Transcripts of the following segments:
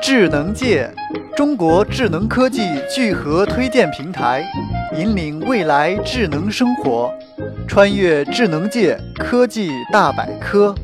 智能界，中国智能科技聚合推荐平台，引领未来智能生活，穿越智能界科技大百科。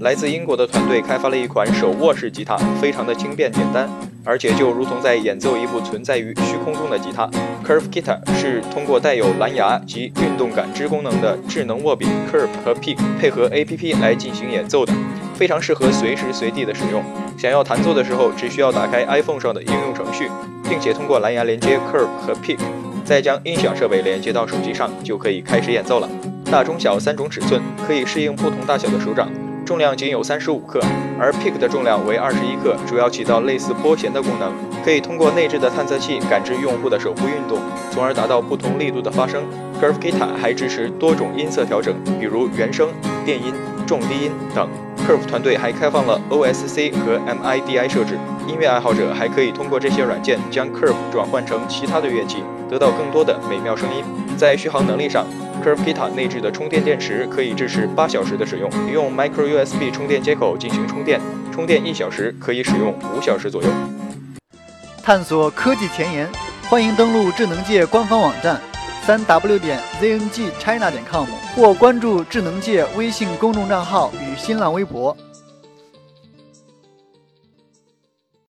来自英国的团队开发了一款手握式吉他，非常的轻便简单，而且就如同在演奏一部存在于虚空中的吉他。Curve Guitar 是通过带有蓝牙及运动感知功能的智能握柄 Curve 和 Pick 配合 APP 来进行演奏的，非常适合随时随地的使用。想要弹奏的时候，只需要打开 iPhone 上的应用程序，并且通过蓝牙连接 Curve 和 Pick，再将音响设备连接到手机上，就可以开始演奏了。大、中、小三种尺寸，可以适应不同大小的手掌。重量仅有三十五克，而 Pick 的重量为二十一克，主要起到类似拨弦的功能，可以通过内置的探测器感知用户的手部运动，从而达到不同力度的发声。Curve Guitar 还支持多种音色调整，比如原声、电音、重低音等。Curve 团队还开放了 OSC 和 MIDI 设置，音乐爱好者还可以通过这些软件将 Curve 转换成其他的乐器，得到更多的美妙声音。在续航能力上，Curve Guitar 内置的充电电池可以支持八小时的使用，用 Micro USB 充电接口进行充电，充电一小时可以使用五小时左右。探索科技前沿，欢迎登录智能界官方网站三 w 点 zngchina 点 com 或关注智能界微信公众账号与新浪微博。